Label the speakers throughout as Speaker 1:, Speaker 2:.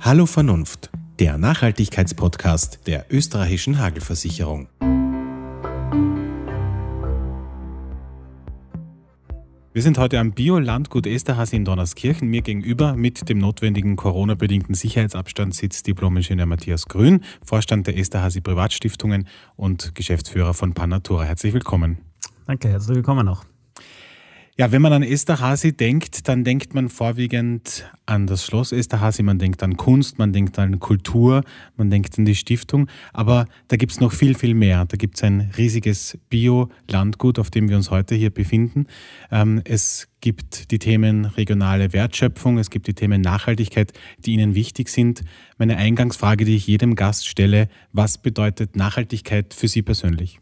Speaker 1: Hallo Vernunft, der Nachhaltigkeitspodcast der österreichischen Hagelversicherung. Wir sind heute am Bio-Landgut Esterhazy in Donnerskirchen. Mir gegenüber mit dem notwendigen Corona-bedingten Sicherheitsabstand sitzt Diplom-Ingenieur Matthias Grün, Vorstand der Esterhazy Privatstiftungen und Geschäftsführer von Panatura. Herzlich willkommen.
Speaker 2: Danke, herzlich willkommen auch.
Speaker 1: Ja, wenn man an Esterhazy denkt, dann denkt man vorwiegend an das Schloss Esterhazy, man denkt an Kunst, man denkt an Kultur, man denkt an die Stiftung, aber da gibt es noch viel, viel mehr. Da gibt es ein riesiges Bio-Landgut, auf dem wir uns heute hier befinden. Ähm, es gibt die Themen regionale Wertschöpfung, es gibt die Themen Nachhaltigkeit, die Ihnen wichtig sind. Meine Eingangsfrage, die ich jedem Gast stelle, was bedeutet Nachhaltigkeit für Sie persönlich?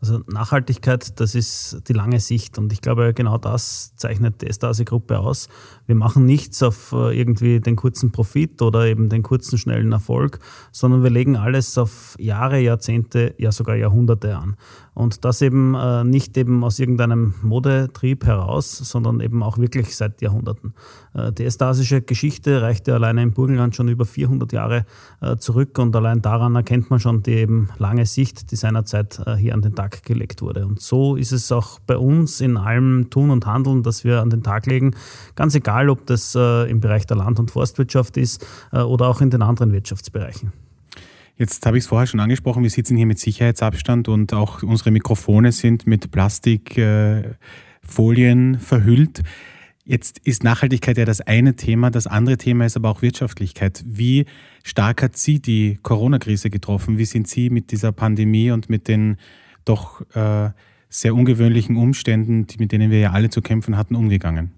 Speaker 2: Also Nachhaltigkeit, das ist die lange Sicht und ich glaube, genau das zeichnet die Estase-Gruppe aus. Wir machen nichts auf äh, irgendwie den kurzen Profit oder eben den kurzen, schnellen Erfolg, sondern wir legen alles auf Jahre, Jahrzehnte, ja sogar Jahrhunderte an. Und das eben äh, nicht eben aus irgendeinem Modetrieb heraus, sondern eben auch wirklich seit Jahrhunderten. Äh, die estasische Geschichte reichte alleine im Burgenland schon über 400 Jahre äh, zurück und allein daran erkennt man schon die eben lange Sicht, die seinerzeit äh, hier an den Tag gelegt wurde. Und so ist es auch bei uns in allem Tun und Handeln, das wir an den Tag legen, ganz egal, ob das äh, im Bereich der Land- und Forstwirtschaft ist äh, oder auch in den anderen Wirtschaftsbereichen.
Speaker 1: Jetzt habe ich es vorher schon angesprochen, wir sitzen hier mit Sicherheitsabstand und auch unsere Mikrofone sind mit Plastikfolien äh, verhüllt. Jetzt ist Nachhaltigkeit ja das eine Thema, das andere Thema ist aber auch Wirtschaftlichkeit. Wie stark hat Sie die Corona-Krise getroffen? Wie sind Sie mit dieser Pandemie und mit den doch äh, sehr ungewöhnlichen Umständen, mit denen wir ja alle zu kämpfen hatten, umgegangen?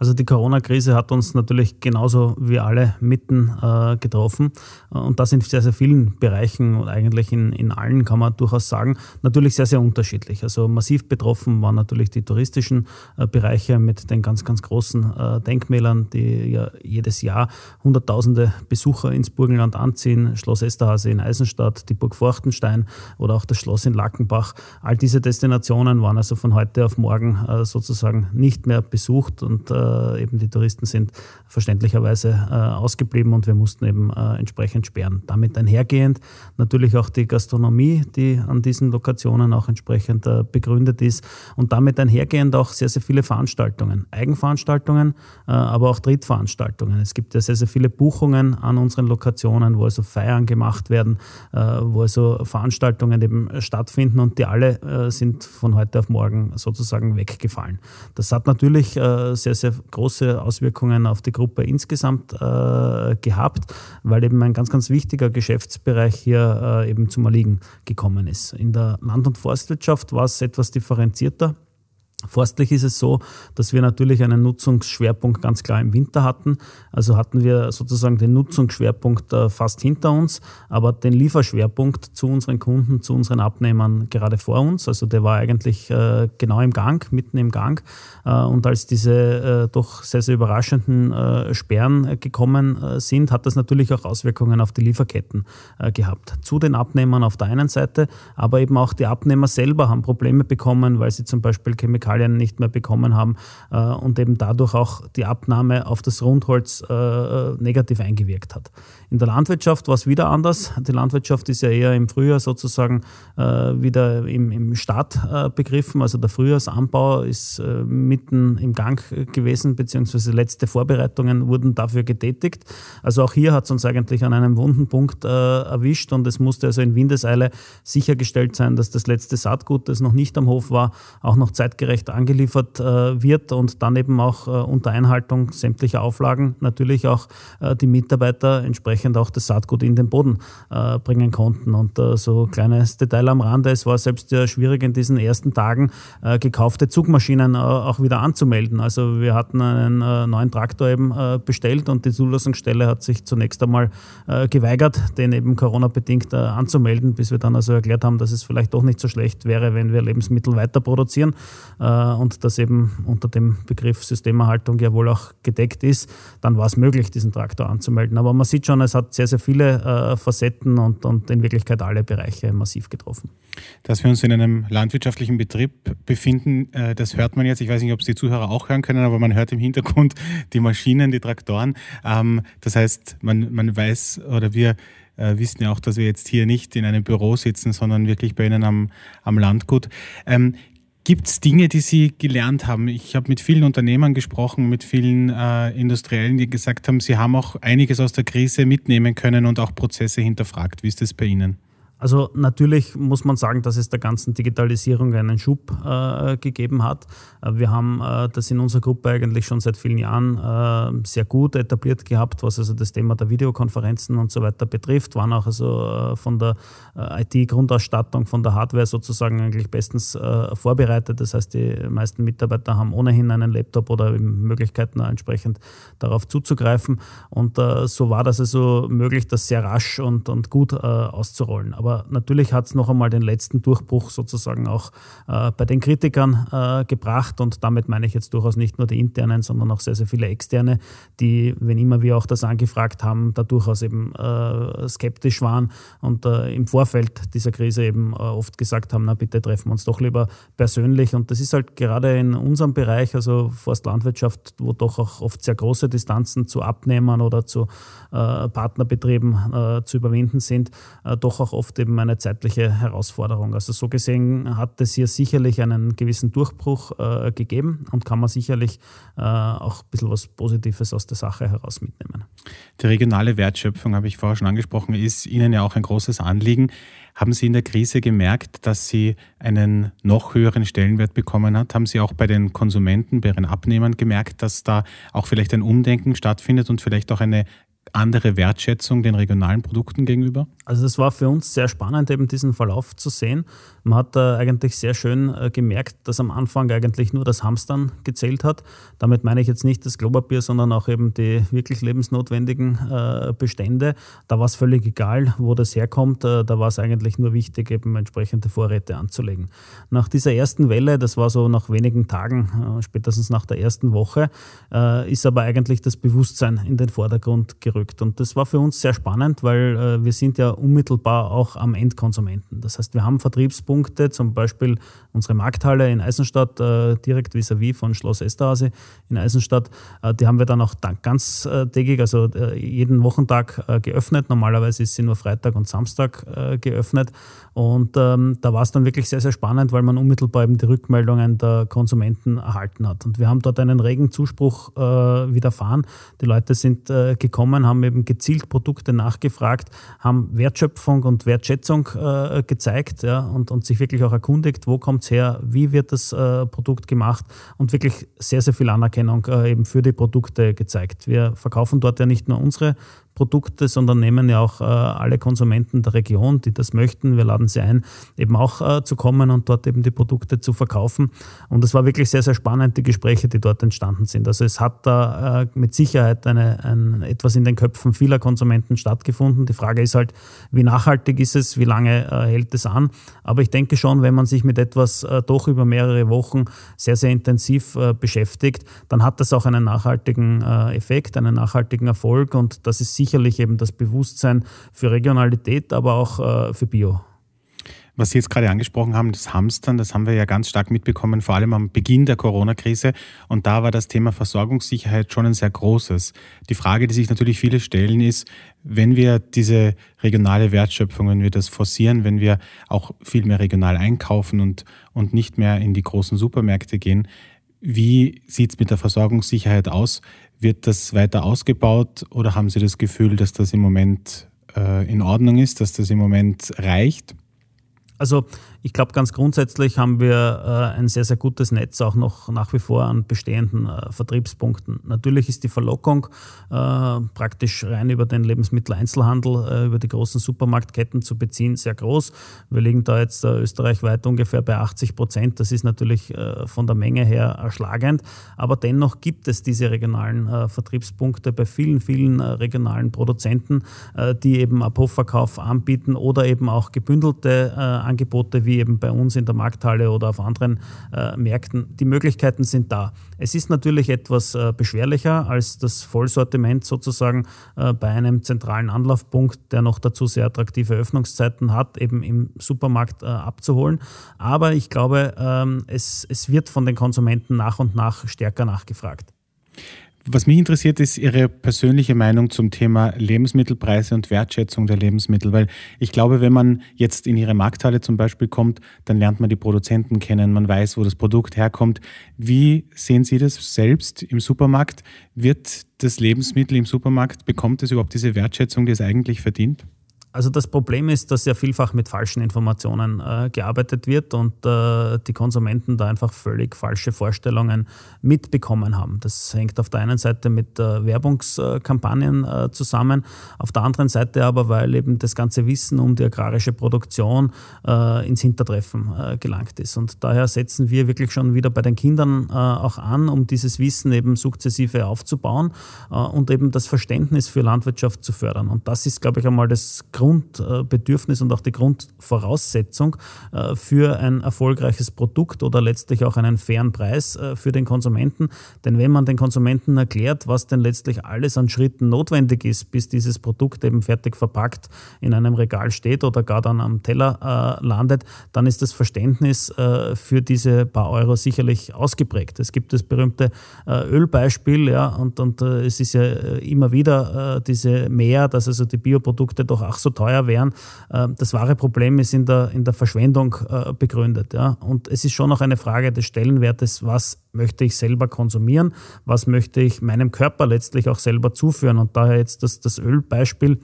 Speaker 2: Also die Corona-Krise hat uns natürlich genauso wie alle mitten äh, getroffen und das in sehr, sehr vielen Bereichen und eigentlich in, in allen kann man durchaus sagen, natürlich sehr, sehr unterschiedlich. Also massiv betroffen waren natürlich die touristischen äh, Bereiche mit den ganz, ganz großen äh, Denkmälern, die ja jedes Jahr Hunderttausende Besucher ins Burgenland anziehen. Schloss Esterhase in Eisenstadt, die Burg Forchtenstein oder auch das Schloss in Lackenbach. All diese Destinationen waren also von heute auf morgen äh, sozusagen nicht mehr besucht und äh, äh, eben die Touristen sind verständlicherweise äh, ausgeblieben und wir mussten eben äh, entsprechend sperren. Damit einhergehend natürlich auch die Gastronomie, die an diesen Lokationen auch entsprechend begründet ist und damit einhergehend auch sehr, sehr viele Veranstaltungen, Eigenveranstaltungen, aber auch Drittveranstaltungen. Es gibt ja sehr, sehr viele Buchungen an unseren Lokationen, wo also Feiern gemacht werden, wo also Veranstaltungen eben stattfinden und die alle sind von heute auf morgen sozusagen weggefallen. Das hat natürlich sehr, sehr große Auswirkungen auf die Gruppe insgesamt äh, gehabt, weil eben ein ganz, ganz wichtiger Geschäftsbereich hier äh, eben zum Erliegen gekommen ist. In der Land- und Forstwirtschaft war es etwas differenzierter. Forstlich ist es so, dass wir natürlich einen Nutzungsschwerpunkt ganz klar im Winter hatten. Also hatten wir sozusagen den Nutzungsschwerpunkt äh, fast hinter uns, aber den Lieferschwerpunkt zu unseren Kunden, zu unseren Abnehmern gerade vor uns. Also der war eigentlich äh, genau im Gang, mitten im Gang. Äh, und als diese doch sehr, sehr überraschenden Sperren gekommen sind, hat das natürlich auch Auswirkungen auf die Lieferketten gehabt. Zu den Abnehmern auf der einen Seite, aber eben auch die Abnehmer selber haben Probleme bekommen, weil sie zum Beispiel Chemikalien Chemikalien nicht mehr bekommen haben äh, und eben dadurch auch die Abnahme auf das Rundholz äh, äh, negativ eingewirkt hat. In der Landwirtschaft war es wieder anders. Die Landwirtschaft ist ja eher im Frühjahr sozusagen wieder im, im Start begriffen. Also der Frühjahrsanbau ist mitten im Gang gewesen, beziehungsweise letzte Vorbereitungen wurden dafür getätigt. Also auch hier hat es uns eigentlich an einem wunden Punkt erwischt und es musste also in Windeseile sichergestellt sein, dass das letzte Saatgut, das noch nicht am Hof war, auch noch zeitgerecht zeitgerecht angeliefert äh, wird und dann eben auch äh, unter Einhaltung sämtlicher Auflagen natürlich auch äh, die Mitarbeiter entsprechend auch das Saatgut in den Boden bringen konnten. Und so kleines Detail am Rande, es war selbst schwierig in diesen ersten Tagen gekaufte Zugmaschinen auch wieder anzumelden. Also wir hatten einen neuen Traktor eben bestellt und die Zulassungsstelle hat sich zunächst einmal geweigert, den eben Corona-bedingt anzumelden, bis wir dann also erklärt haben, dass es vielleicht doch nicht so schlecht wäre, wenn wir Lebensmittel weiter produzieren. Und das eben unter dem Begriff Systemerhaltung ja wohl auch gedeckt ist, dann war es möglich, diesen Traktor anzumelden. Aber man sieht schon, es hat sehr, sehr viele Facetten und, und in Wirklichkeit alle Bereiche massiv getroffen.
Speaker 1: Dass wir uns in einem landwirtschaftlichen Betrieb befinden, das hört man jetzt. Ich weiß nicht, ob es die Zuhörer auch hören können, aber man hört im Hintergrund die Maschinen, die Traktoren. Ähm, das heißt, man, man weiß oder wir äh, wissen ja auch, dass wir jetzt hier nicht in einem Büro sitzen, sondern wirklich bei Ihnen am, am Landgut. Ähm, Gibt es Dinge, die Sie gelernt haben? Ich habe mit vielen Unternehmern gesprochen, mit vielen äh, Industriellen, die gesagt haben, sie haben auch einiges aus der Krise mitnehmen können und auch Prozesse hinterfragt. Wie ist das bei Ihnen?
Speaker 2: Also natürlich muss man sagen, dass es der ganzen Digitalisierung einen Schub äh, gegeben hat. Äh, wir haben äh, das in unserer Gruppe eigentlich schon seit vielen Jahren äh, sehr gut etabliert gehabt, was also das Thema der Videokonferenzen und so weiter betrifft, waren auch also äh, von der äh, IT-Grundausstattung, von der Hardware sozusagen eigentlich bestens vorbereitet. Das heißt, die meisten Mitarbeiter haben ohnehin einen Laptop oder Möglichkeiten entsprechend darauf zuzugreifen. Und so war das also möglich, das sehr rasch und, und gut auszurollen. Aber aber natürlich hat es noch einmal den letzten Durchbruch sozusagen auch äh, bei den Kritikern äh, gebracht. Und damit meine ich jetzt durchaus nicht nur die internen, sondern auch sehr, sehr viele externe, die, wenn immer wir auch das angefragt haben, da durchaus eben äh, skeptisch waren und äh, im Vorfeld dieser Krise eben äh, oft gesagt haben, na bitte treffen wir uns doch lieber persönlich. Und das ist halt gerade in unserem Bereich, also Forstlandwirtschaft, wo doch auch oft sehr große Distanzen zu Abnehmern oder zu äh, Partnerbetrieben zu überwinden sind, doch auch oft eben eine zeitliche Herausforderung. Also so gesehen hat es hier sicherlich einen gewissen Durchbruch äh, gegeben und kann man sicherlich äh, auch ein bisschen was Positives aus der Sache heraus mitnehmen.
Speaker 1: Die regionale Wertschöpfung, habe ich vorher schon angesprochen, ist Ihnen ja auch ein großes Anliegen. Haben Sie in der Krise gemerkt, dass sie einen noch höheren Stellenwert bekommen hat? Haben Sie auch bei den Konsumenten, bei Ihren Abnehmern gemerkt, dass da auch vielleicht ein Umdenken stattfindet und vielleicht auch eine andere Wertschätzung den regionalen Produkten gegenüber?
Speaker 2: Also das war für uns sehr spannend, eben diesen Verlauf zu sehen. Man hat äh, eigentlich sehr schön äh, gemerkt, dass am Anfang eigentlich nur das Hamstern gezählt hat. Damit meine ich jetzt nicht das Klopapier, sondern auch eben die wirklich lebensnotwendigen äh, Bestände. Da war es völlig egal, wo das herkommt. Äh, da war es eigentlich nur wichtig, eben entsprechende Vorräte anzulegen. Nach dieser ersten Welle, das war so nach wenigen Tagen, spätestens nach der ersten Woche, ist aber eigentlich das Bewusstsein in den Vordergrund gerückt. Und das war für uns sehr spannend, weil wir sind ja unmittelbar auch am Endkonsumenten. Das heißt, wir haben Vertriebspunkte, zum Beispiel unsere Markthalle in Eisenstadt, äh, direkt vis-à-vis -vis von Schloss Esterhase in Eisenstadt. Äh, die haben wir dann auch ganztägig, also äh, jeden Wochentag äh, geöffnet. Normalerweise ist sie nur Freitag und Samstag äh, geöffnet. Und ähm, da war es dann wirklich sehr, sehr spannend, weil man unmittelbar eben die Rückmeldungen der Konsumenten erhalten hat. Und wir haben dort einen regen Zuspruch äh, widerfahren. Die Leute sind gekommen, haben eben gezielt Produkte nachgefragt, haben Wertschöpfung und Wertschätzung äh, gezeigt ja, und, und sich wirklich auch erkundigt, wo kommt es her, wie wird das äh, Produkt gemacht und wirklich sehr, sehr viel Anerkennung äh, eben für die Produkte gezeigt. Wir verkaufen dort ja nicht nur unsere Produkte, sondern nehmen ja auch äh, alle Konsumenten der Region, die das möchten. Wir laden sie ein, eben auch äh, zu kommen und dort eben die Produkte zu verkaufen. Und es war wirklich sehr, sehr spannend, die Gespräche, die dort entstanden sind. Also es hat da äh, mit Sicherheit eine, ein, etwas in den Köpfen vieler Konsumenten stattgefunden. Die Frage ist halt, wie nachhaltig ist es, wie lange äh, hält es an. Aber ich denke schon, wenn man sich mit etwas äh, doch über mehrere Wochen sehr, sehr intensiv äh, beschäftigt, dann hat das auch einen nachhaltigen Effekt, einen nachhaltigen Erfolg und das ist sicher sicherlich eben das Bewusstsein für Regionalität, aber auch äh, für Bio.
Speaker 1: Was Sie jetzt gerade angesprochen haben, das Hamstern, das haben wir ja ganz stark mitbekommen, vor allem am Beginn der Corona-Krise. Und da war das Thema Versorgungssicherheit schon ein sehr großes. Die Frage, die sich natürlich viele stellen, ist, wenn wir diese regionale Wertschöpfung, wenn wir das forcieren, wenn wir auch viel mehr regional einkaufen und, und nicht mehr in die großen Supermärkte gehen, wie sieht es mit der Versorgungssicherheit aus? Wird das weiter ausgebaut oder haben Sie das Gefühl, dass das im Moment äh, in Ordnung ist, dass das im Moment reicht?
Speaker 2: Also ich glaube, ganz grundsätzlich haben wir äh, ein sehr, sehr gutes Netz auch noch nach wie vor an bestehenden äh, Vertriebspunkten. Natürlich ist die Verlockung äh, praktisch rein über den Lebensmitteleinzelhandel, äh, über die großen Supermarktketten zu beziehen, sehr groß. Wir liegen da jetzt äh, österreichweit ungefähr bei 80 Prozent. Das ist natürlich äh, von der Menge her erschlagend. Aber dennoch gibt es diese regionalen Vertriebspunkte bei vielen, vielen regionalen Produzenten, die eben Abhofverkauf anbieten oder eben auch gebündelte Angebote wie wie eben bei uns in der Markthalle oder auf anderen äh, Märkten. Die Möglichkeiten sind da. Es ist natürlich etwas äh, beschwerlicher als das Vollsortiment sozusagen äh, bei einem zentralen Anlaufpunkt, der noch dazu sehr attraktive Öffnungszeiten hat, eben im Supermarkt äh, abzuholen. Aber ich glaube, ähm, es, es wird von den Konsumenten nach und nach stärker nachgefragt.
Speaker 1: Was mich interessiert, ist Ihre persönliche Meinung zum Thema Lebensmittelpreise und Wertschätzung der Lebensmittel, weil ich glaube, wenn man jetzt in Ihre Markthalle zum Beispiel kommt, dann lernt man die Produzenten kennen, man weiß, wo das Produkt herkommt. Wie sehen Sie das selbst im Supermarkt? Wird das Lebensmittel im Supermarkt, bekommt es überhaupt diese Wertschätzung, die es eigentlich verdient?
Speaker 2: Also das Problem ist, dass ja vielfach mit falschen Informationen äh, gearbeitet wird und äh, die Konsumenten da einfach völlig falsche Vorstellungen mitbekommen haben. Das hängt auf der einen Seite mit äh, Werbungskampagnen äh, zusammen, auf der anderen Seite aber, weil eben das ganze Wissen um die agrarische Produktion äh, ins Hintertreffen äh, gelangt ist. Und daher setzen wir wirklich schon wieder bei den Kindern auch an, um dieses Wissen eben sukzessive aufzubauen und eben das Verständnis für Landwirtschaft zu fördern. Und das ist, glaube ich, einmal das Grundbedürfnis und auch die Grundvoraussetzung äh, für ein erfolgreiches Produkt oder letztlich auch einen fairen Preis äh, für den Konsumenten. Denn wenn man den Konsumenten erklärt, was denn letztlich alles an Schritten notwendig ist, bis dieses Produkt eben fertig verpackt in einem Regal steht oder gar dann am Teller äh, landet, dann ist das Verständnis für diese paar Euro sicherlich ausgeprägt. Es gibt das berühmte Ölbeispiel, ja, und, und es ist ja immer wieder diese Mehr, dass also die Bioprodukte doch auch so teuer wären. Ähm, das wahre Problem ist in der, in der Verschwendung äh, begründet. Ja? Und es ist schon noch eine Frage des Stellenwertes, was möchte ich selber konsumieren, was möchte ich meinem Körper letztlich auch selber zuführen. Und daher jetzt das, das Ölbeispiel äh,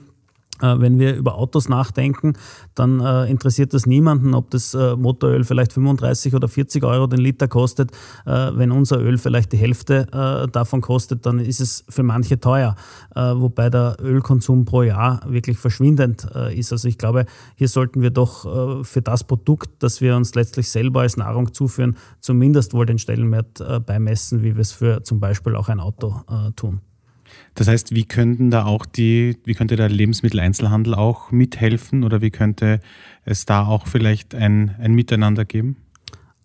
Speaker 2: wenn wir über Autos nachdenken, dann äh, interessiert das niemanden, ob das äh, Motoröl vielleicht 35 oder 40 Euro den Liter kostet. Äh, wenn unser Öl vielleicht die Hälfte äh, davon kostet, dann ist es für manche teuer, äh, wobei der Ölkonsum pro Jahr wirklich verschwindend ist. Also ich glaube, hier sollten wir doch für das Produkt, das wir uns letztlich selber als Nahrung zuführen, zumindest wohl den Stellenwert beimessen, wie wir es für zum Beispiel auch ein Auto tun.
Speaker 1: Das heißt, wie könnten da auch die, wie könnte der Lebensmitteleinzelhandel auch mithelfen oder wie könnte es da auch vielleicht ein, ein Miteinander geben?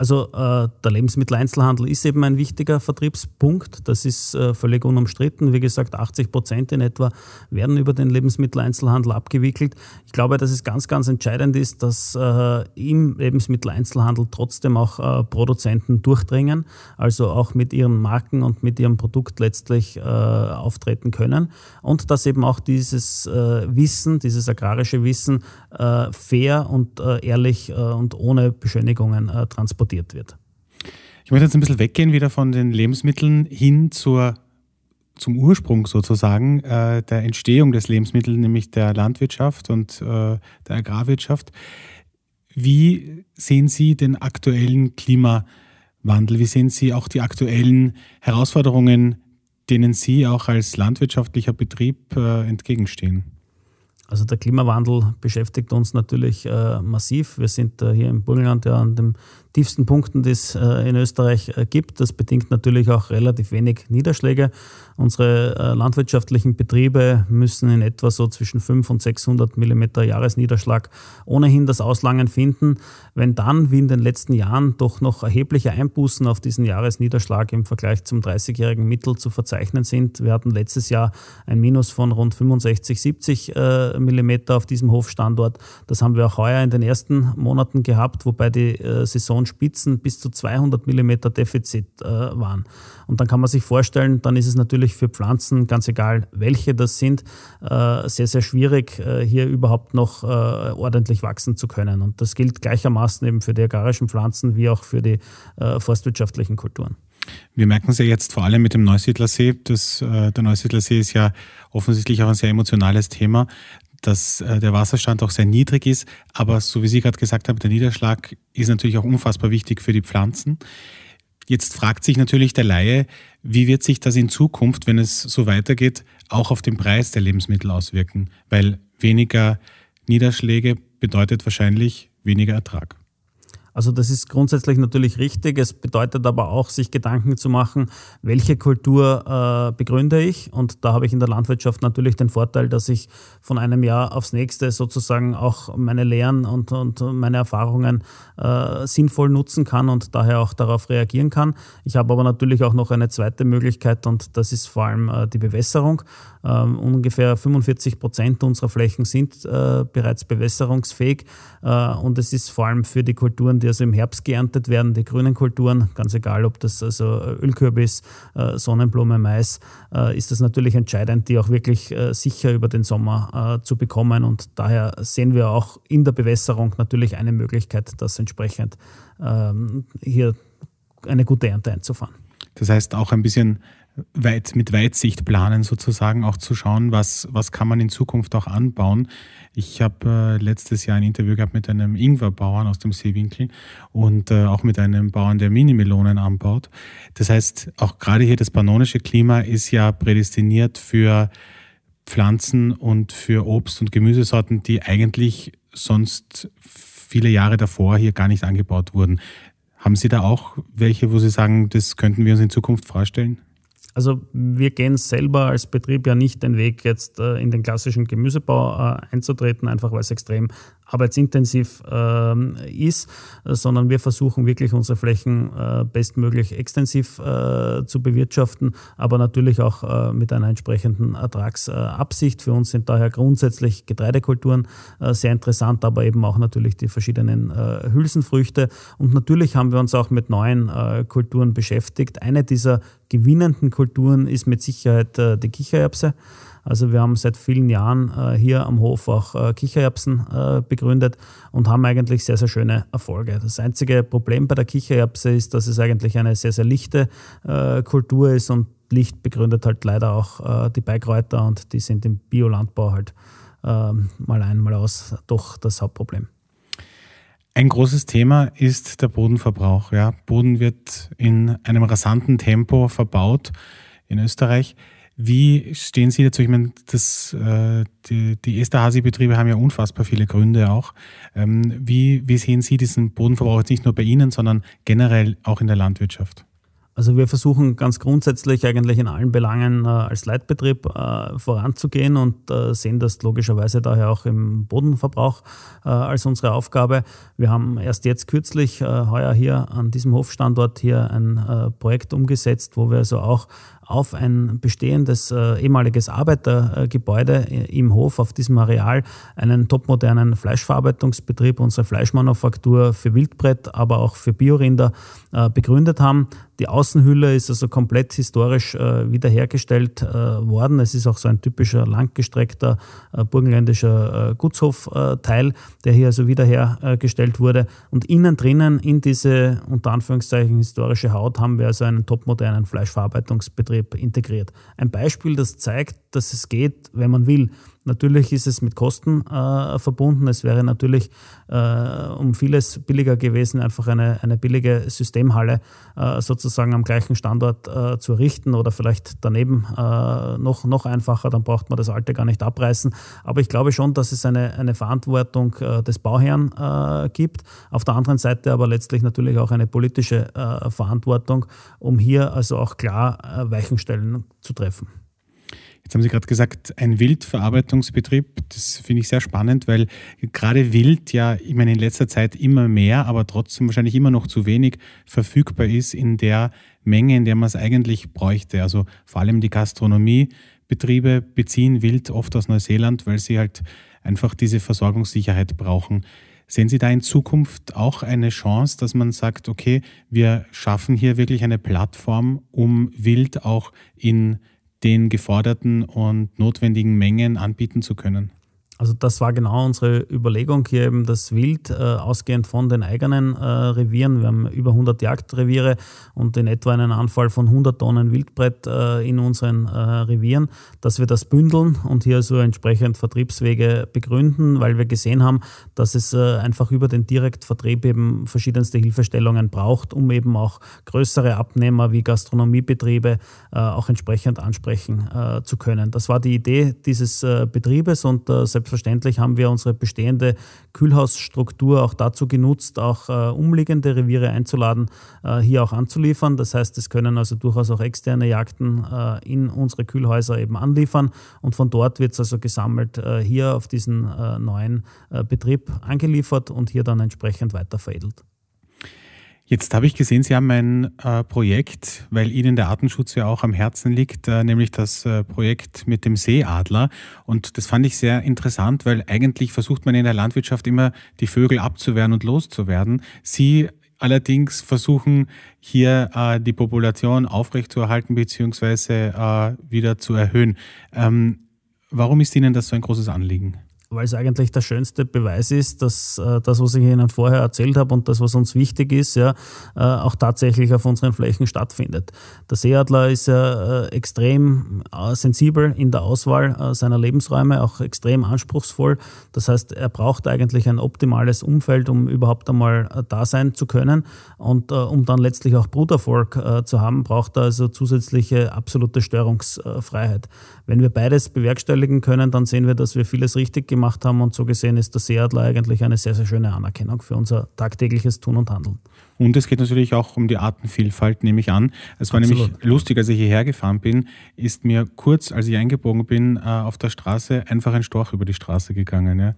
Speaker 2: Also äh, der Lebensmitteleinzelhandel ist eben ein wichtiger Vertriebspunkt. Das ist äh, völlig unumstritten. Wie gesagt, 80 Prozent in etwa werden über den Lebensmitteleinzelhandel abgewickelt. Ich glaube, dass es ganz, ganz entscheidend ist, dass äh, im Lebensmitteleinzelhandel trotzdem auch äh, Produzenten durchdringen, also auch mit ihren Marken und mit ihrem Produkt letztlich äh, auftreten können und dass eben auch dieses äh, Wissen, dieses agrarische Wissen fair und ehrlich und ohne Beschönigungen transportiert transportiert wird.
Speaker 1: Ich möchte jetzt ein bisschen weggehen wieder von den Lebensmitteln hin zur, zum Ursprung sozusagen äh, der Entstehung des Lebensmittels, nämlich der Landwirtschaft und äh, der Agrarwirtschaft. Wie sehen Sie den aktuellen Klimawandel? Wie sehen Sie auch die aktuellen Herausforderungen, denen Sie auch als landwirtschaftlicher Betrieb äh, entgegenstehen?
Speaker 2: Also der Klimawandel beschäftigt uns natürlich äh, massiv. Wir sind äh, hier im Burgenland ja an dem tiefsten Punkten, die es äh, in Österreich äh, gibt. Das bedingt natürlich auch relativ wenig Niederschläge. Unsere äh, landwirtschaftlichen Betriebe müssen in etwa so zwischen 500 und 600 Millimeter Jahresniederschlag ohnehin das Auslangen finden. Wenn dann, wie in den letzten Jahren, doch noch erhebliche Einbußen auf diesen Jahresniederschlag im Vergleich zum 30-jährigen Mittel zu verzeichnen sind, wir hatten letztes Jahr ein Minus von rund 65, 70 Millimeter auf diesem Hofstandort. Das haben wir auch heuer in den ersten Monaten gehabt, wobei die Saison Spitzen bis zu 200 mm Defizit äh, waren. Und dann kann man sich vorstellen, dann ist es natürlich für Pflanzen, ganz egal welche das sind, äh, sehr, sehr schwierig, äh, hier überhaupt noch äh, ordentlich wachsen zu können. Und das gilt gleichermaßen eben für die agrarischen Pflanzen wie auch für die äh, forstwirtschaftlichen Kulturen.
Speaker 1: Wir merken es ja jetzt vor allem mit dem Neusiedlersee. Das, äh, der Neusiedlersee ist ja offensichtlich auch ein sehr emotionales Thema dass äh, der Wasserstand auch sehr niedrig ist. Aber so wie Sie gerade gesagt haben, der Niederschlag ist natürlich auch unfassbar wichtig für die Pflanzen. Jetzt fragt sich natürlich der Laie, wie wird sich das in Zukunft, wenn es so weitergeht, auch auf den Preis der Lebensmittel auswirken? Weil weniger Niederschläge bedeutet wahrscheinlich weniger Ertrag.
Speaker 2: Also das ist grundsätzlich natürlich richtig. Es bedeutet aber auch, sich Gedanken zu machen, welche Kultur äh, begründe ich. Und da habe ich in der Landwirtschaft natürlich den Vorteil, dass ich von einem Jahr aufs nächste sozusagen auch meine Lehren und, und meine Erfahrungen äh, sinnvoll nutzen kann und daher auch darauf reagieren kann. Ich habe aber natürlich auch noch eine zweite Möglichkeit und das ist vor allem äh, die Bewässerung. Ähm, ungefähr 45 Prozent unserer Flächen sind äh, bereits bewässerungsfähig äh, und es ist vor allem für die Kulturen, die also im Herbst geerntet werden, die grünen Kulturen, ganz egal, ob das also Ölkürbis, äh, Sonnenblume, Mais, äh, ist das natürlich entscheidend, die auch wirklich äh, sicher über den Sommer äh, zu bekommen und daher sehen wir auch in der Bewässerung natürlich eine Möglichkeit, das entsprechend ähm, hier eine gute Ernte einzufahren.
Speaker 1: Das heißt auch ein bisschen weit, mit Weitsicht planen sozusagen, auch zu schauen, was, was kann man in Zukunft auch anbauen. Ich habe äh, letztes Jahr ein Interview gehabt mit einem Ingwerbauern aus dem Seewinkel und äh, auch mit einem Bauern, der Mini-Melonen anbaut. Das heißt, auch gerade hier das pannonische Klima ist ja prädestiniert für Pflanzen und für Obst- und Gemüsesorten, die eigentlich sonst viele Jahre davor hier gar nicht angebaut wurden. Haben Sie da auch welche, wo Sie sagen, das könnten wir uns in Zukunft vorstellen?
Speaker 2: Also wir gehen selber als Betrieb ja nicht den Weg, jetzt äh, in den klassischen Gemüsebau äh, einzutreten, einfach weil es extrem arbeitsintensiv ähm, ist, sondern wir versuchen wirklich unsere Flächen äh, bestmöglich extensiv zu bewirtschaften, aber natürlich auch mit einer entsprechenden Ertragsabsicht. Für uns sind daher grundsätzlich Getreidekulturen sehr interessant, aber eben auch natürlich die verschiedenen Hülsenfrüchte. Und natürlich haben wir uns auch mit neuen Kulturen beschäftigt. Eine dieser gewinnenden Kulturen ist mit Sicherheit äh, die Kichererbse. Also wir haben seit vielen Jahren äh, hier am Hof auch äh, Kichererbsen begründet und haben eigentlich sehr, sehr schöne Erfolge. Das einzige Problem bei der Kichererbse ist, dass es eigentlich eine sehr, sehr lichte Kultur ist und Licht begründet halt leider auch die Beikräuter und die sind im Biolandbau halt ähm, mal ein, mal aus doch das Hauptproblem.
Speaker 1: Ein großes Thema ist der Bodenverbrauch. Ja. Boden wird in einem rasanten Tempo verbaut in Österreich. Wie stehen Sie dazu? Ich meine, das, äh, die, die Esterhazy-Betriebe haben ja unfassbar viele Gründe auch. Ähm, wie, wie sehen Sie diesen Bodenverbrauch jetzt nicht nur bei Ihnen, sondern generell auch in der Landwirtschaft?
Speaker 2: Also wir versuchen ganz grundsätzlich eigentlich in allen Belangen äh, als Leitbetrieb äh, voranzugehen und äh, sehen das logischerweise daher auch im Bodenverbrauch äh, als unsere Aufgabe. Wir haben erst jetzt kürzlich, äh, heuer hier an diesem Hofstandort hier ein äh, Projekt umgesetzt, wo wir also auch auf ein bestehendes äh, ehemaliges Arbeitergebäude äh, im Hof auf diesem Areal einen topmodernen Fleischverarbeitungsbetrieb, unsere Fleischmanufaktur für Wildbrett, aber auch für Biorinder äh, begründet haben. Die Außenhülle ist also komplett historisch äh, wiederhergestellt äh, worden. Es ist auch so ein typischer langgestreckter äh, burgenländischer Gutshofteil, der hier also wiederhergestellt wurde. Und innen drinnen in diese unter Anführungszeichen historische Haut haben wir also einen topmodernen Fleischverarbeitungsbetrieb Betrieb integriert. Ein Beispiel, das zeigt, dass es geht, wenn man will. Natürlich ist es mit Kosten äh, verbunden. Es wäre natürlich äh, um vieles billiger gewesen, einfach eine, eine billige Systemhalle äh, sozusagen am gleichen Standort äh, zu errichten oder vielleicht daneben äh, noch, noch einfacher, dann braucht man das alte gar nicht abreißen. Aber ich glaube schon, dass es eine, eine Verantwortung äh, des Bauherrn gibt. Auf der anderen Seite aber letztlich natürlich auch eine politische Verantwortung, um hier also auch klar Weichenstellen zu treffen.
Speaker 1: Jetzt haben Sie gerade gesagt, ein Wildverarbeitungsbetrieb. Das finde ich sehr spannend, weil gerade Wild ja, ich meine, in letzter Zeit immer mehr, aber trotzdem wahrscheinlich immer noch zu wenig verfügbar ist in der Menge, in der man es eigentlich bräuchte. Also vor allem die Gastronomiebetriebe beziehen Wild oft aus Neuseeland, weil sie halt einfach diese Versorgungssicherheit brauchen. Sehen Sie da in Zukunft auch eine Chance, dass man sagt, okay, wir schaffen hier wirklich eine Plattform, um Wild auch in den geforderten und notwendigen Mengen anbieten zu können?
Speaker 2: Also das war genau unsere Überlegung hier eben das Wild, äh, ausgehend von den eigenen äh, Revieren. Wir haben über 100 Jagdreviere und in etwa einen Anfall von 100 Tonnen Wildbrett äh, in unseren äh, Revieren, dass wir das bündeln und hier so entsprechend Vertriebswege begründen, weil wir gesehen haben, dass es äh, einfach über den Direktvertrieb eben verschiedenste Hilfestellungen braucht, um eben auch größere Abnehmer wie Gastronomiebetriebe äh, auch entsprechend ansprechen zu können. Das war die Idee dieses Betriebes und selbstverständlich selbstverständlich haben wir unsere bestehende Kühlhausstruktur auch dazu genutzt, auch äh, umliegende Reviere einzuladen, äh, hier auch anzuliefern. Das heißt, es können also durchaus auch externe Jagden äh, in unsere Kühlhäuser eben anliefern und von dort wird es also gesammelt äh, hier auf diesen äh, neuen äh, Betrieb angeliefert und hier dann entsprechend weiter veredelt.
Speaker 1: Jetzt habe ich gesehen, Sie haben ein äh, Projekt, weil Ihnen der Artenschutz ja auch am Herzen liegt, äh, nämlich das äh, Projekt mit dem Seeadler. Und das fand ich sehr interessant, weil eigentlich versucht man in der Landwirtschaft immer, die Vögel abzuwehren und loszuwerden. Sie allerdings versuchen hier äh, die Population aufrechtzuerhalten bzw. Äh, wieder zu erhöhen. Ähm, warum ist Ihnen das so ein großes Anliegen?
Speaker 2: Weil es eigentlich der schönste Beweis ist, dass äh, das, was ich Ihnen vorher erzählt habe und das, was uns wichtig ist, ja, äh, auch tatsächlich auf unseren Flächen stattfindet. Der Seeadler ist ja äh, extrem äh, sensibel in der Auswahl äh, seiner Lebensräume, auch extrem anspruchsvoll. Das heißt, er braucht eigentlich ein optimales Umfeld, um überhaupt einmal äh, da sein zu können. Und um dann letztlich auch Bruterfolg zu haben, braucht er also zusätzliche absolute Störungsfreiheit. Wenn wir beides bewerkstelligen können, dann sehen wir, dass wir vieles richtig gemacht haben und so gesehen ist der Seeadler eigentlich eine sehr, sehr schöne Anerkennung für unser tagtägliches Tun und Handeln.
Speaker 1: Und es geht natürlich auch um die Artenvielfalt, nehme ich an. Es war Absolut. nämlich lustig, als ich hierher gefahren bin, ist mir kurz, als ich eingebogen bin, äh, auf der Straße einfach ein Storch über die Straße gegangen. Ja.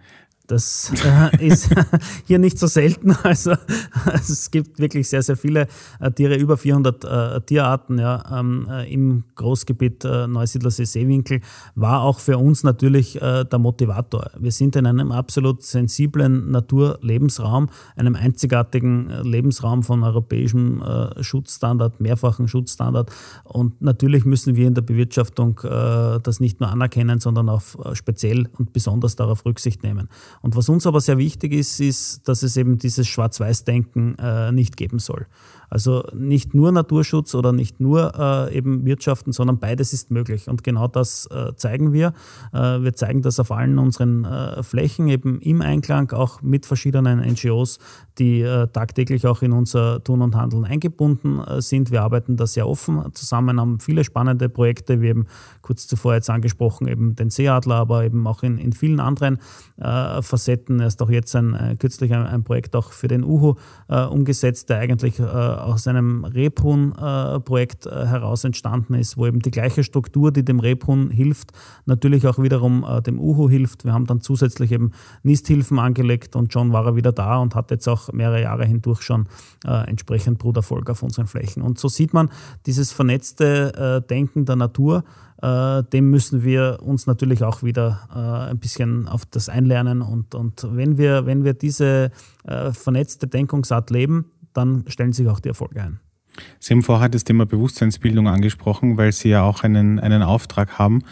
Speaker 2: Das äh, ist hier nicht so selten. Also, also, es gibt wirklich sehr, sehr viele äh, Tiere, über 400 äh, Tierarten ja, ähm, äh, im Großgebiet äh, Neusiedlersee Seewinkel. War auch für uns natürlich äh, der Motivator. Wir sind in einem absolut sensiblen Naturlebensraum, einem einzigartigen Lebensraum von europäischem Schutzstandard, mehrfachen Schutzstandard. Und natürlich müssen wir in der Bewirtschaftung das nicht nur anerkennen, sondern auch speziell und besonders darauf Rücksicht nehmen. Und was uns aber sehr wichtig ist, ist, dass es eben dieses Schwarz-Weiß-Denken äh, nicht geben soll. Also nicht nur Naturschutz oder nicht nur äh, eben Wirtschaften, sondern beides ist möglich. Und genau das äh, zeigen wir. Äh, wir zeigen das auf allen unseren äh, Flächen, eben im Einklang auch mit verschiedenen NGOs, die äh, tagtäglich auch in unser Tun und Handeln eingebunden äh, sind. Wir arbeiten da sehr offen zusammen, haben viele spannende Projekte, wie eben kurz zuvor jetzt angesprochen, eben den Seeadler, aber eben auch in, in vielen anderen Facetten. Erst auch jetzt ein, kürzlich ein, ein, Projekt auch für den Uhu umgesetzt, der eigentlich aus einem Rebhuhn-Projekt äh, heraus entstanden ist, wo eben die gleiche Struktur, die dem Rebhuhn hilft, natürlich auch wiederum äh, dem Uhu hilft. Wir haben dann zusätzlich eben Nisthilfen angelegt und schon war er wieder da und hat jetzt auch mehrere Jahre hindurch schon äh, entsprechend Bruderfolg auf unseren Flächen. Und so sieht man dieses vernetzte Denken der Natur, dem müssen wir uns natürlich auch wieder ein bisschen auf das einlernen. Und, und wenn, wir, wenn wir diese vernetzte Denkungsart leben, dann stellen sich auch die Erfolge ein.
Speaker 1: Sie haben vorher das Thema Bewusstseinsbildung angesprochen, weil Sie ja auch einen, einen Auftrag haben.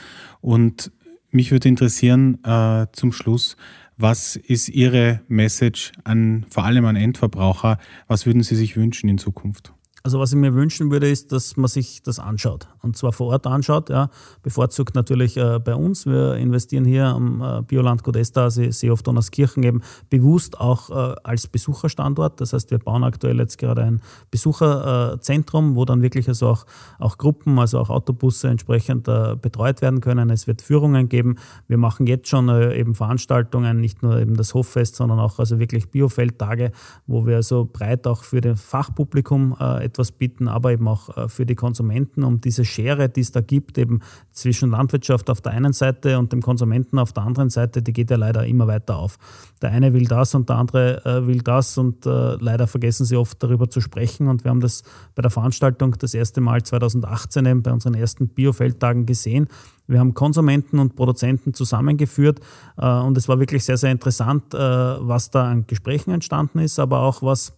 Speaker 1: Und mich würde interessieren äh, zum Schluss, was ist Ihre Message an vor allem an Endverbraucher? Was würden Sie sich wünschen in Zukunft?
Speaker 2: Also was ich mir wünschen würde, ist, dass man sich das anschaut. Und zwar vor Ort anschaut, ja, bevorzugt natürlich äh, bei uns. Wir investieren hier am äh, Bioland Godesta, See auf Donnerskirchen eben bewusst auch äh, als Besucherstandort. Das heißt, wir bauen aktuell jetzt gerade ein Besucherzentrum, wo dann wirklich also auch, auch Gruppen, also auch Autobusse entsprechend äh, betreut werden können. Es wird Führungen geben. Wir machen jetzt schon äh, eben Veranstaltungen, nicht nur eben das Hoffest, sondern auch also wirklich Biofeldtage, wo wir also breit auch für das Fachpublikum äh, etwas bieten, aber eben auch äh, für die Konsumenten, um diese Schere, die es da gibt, eben zwischen Landwirtschaft auf der einen Seite und dem Konsumenten auf der anderen Seite, die geht ja leider immer weiter auf. Der eine will das und der andere äh, will das und äh, leider vergessen sie oft darüber zu sprechen und wir haben das bei der Veranstaltung das erste Mal 2018 eben bei unseren ersten Biofeldtagen gesehen. Wir haben Konsumenten und Produzenten zusammengeführt und es war wirklich sehr, sehr interessant, was da an Gesprächen entstanden ist, aber auch was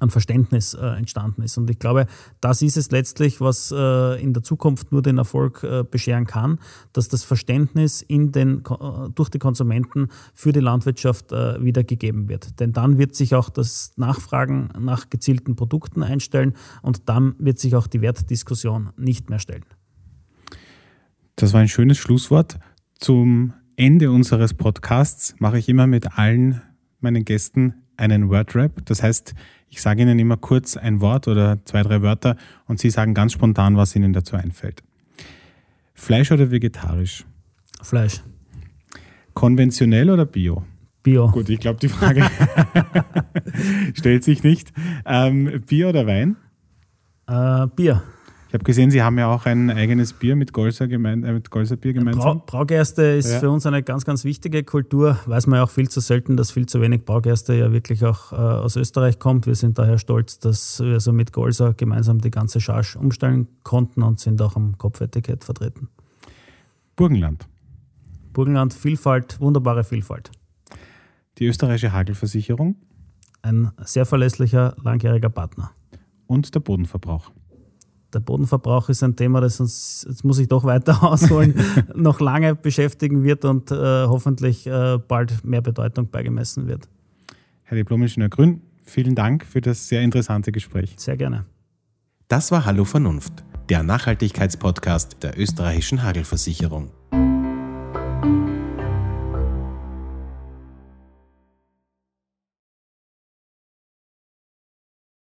Speaker 2: an Verständnis äh, entstanden ist. Und ich glaube, das ist es letztlich, was äh, in der Zukunft nur den Erfolg äh, bescheren kann, dass das Verständnis in den, äh, durch die Konsumenten für die Landwirtschaft äh, wieder gegeben wird. Denn dann wird sich auch das Nachfragen nach gezielten Produkten einstellen und dann wird sich auch die Wertdiskussion nicht mehr stellen.
Speaker 1: Das war ein schönes Schlusswort. Zum Ende unseres Podcasts mache ich immer mit allen meinen Gästen einen Wordrap. Das heißt, ich sage Ihnen immer kurz ein Wort oder zwei, drei Wörter und Sie sagen ganz spontan, was Ihnen dazu einfällt. Fleisch oder vegetarisch?
Speaker 2: Fleisch.
Speaker 1: Konventionell oder Bio?
Speaker 2: Bio.
Speaker 1: Gut, ich glaube, die Frage stellt sich nicht. Ähm, Bier oder Wein?
Speaker 2: Äh, Bier.
Speaker 1: Ich habe gesehen, Sie haben ja auch ein eigenes Bier mit Golser, gemein, äh, mit Golser Bier gemeinsam.
Speaker 2: Brau Braugerste ist ja. für uns eine ganz, ganz wichtige Kultur. Weiß man ja auch viel zu selten, dass viel zu wenig Braugerste ja wirklich auch äh, aus Österreich kommt. Wir sind daher stolz, dass wir so mit Golser gemeinsam die ganze Charge umstellen konnten und sind auch am Kopfetikett vertreten.
Speaker 1: Burgenland.
Speaker 2: Burgenland, Vielfalt, wunderbare Vielfalt.
Speaker 1: Die österreichische Hagelversicherung.
Speaker 2: Ein sehr verlässlicher, langjähriger Partner.
Speaker 1: Und der Bodenverbrauch
Speaker 2: der Bodenverbrauch ist ein Thema, das uns, jetzt muss ich doch weiter ausholen, noch lange beschäftigen wird und äh, hoffentlich äh, bald mehr Bedeutung beigemessen wird.
Speaker 1: Herr Diplom-Ingenieur Grün, vielen Dank für das sehr interessante Gespräch.
Speaker 2: Sehr gerne.
Speaker 3: Das war Hallo Vernunft, der Nachhaltigkeitspodcast der österreichischen Hagelversicherung.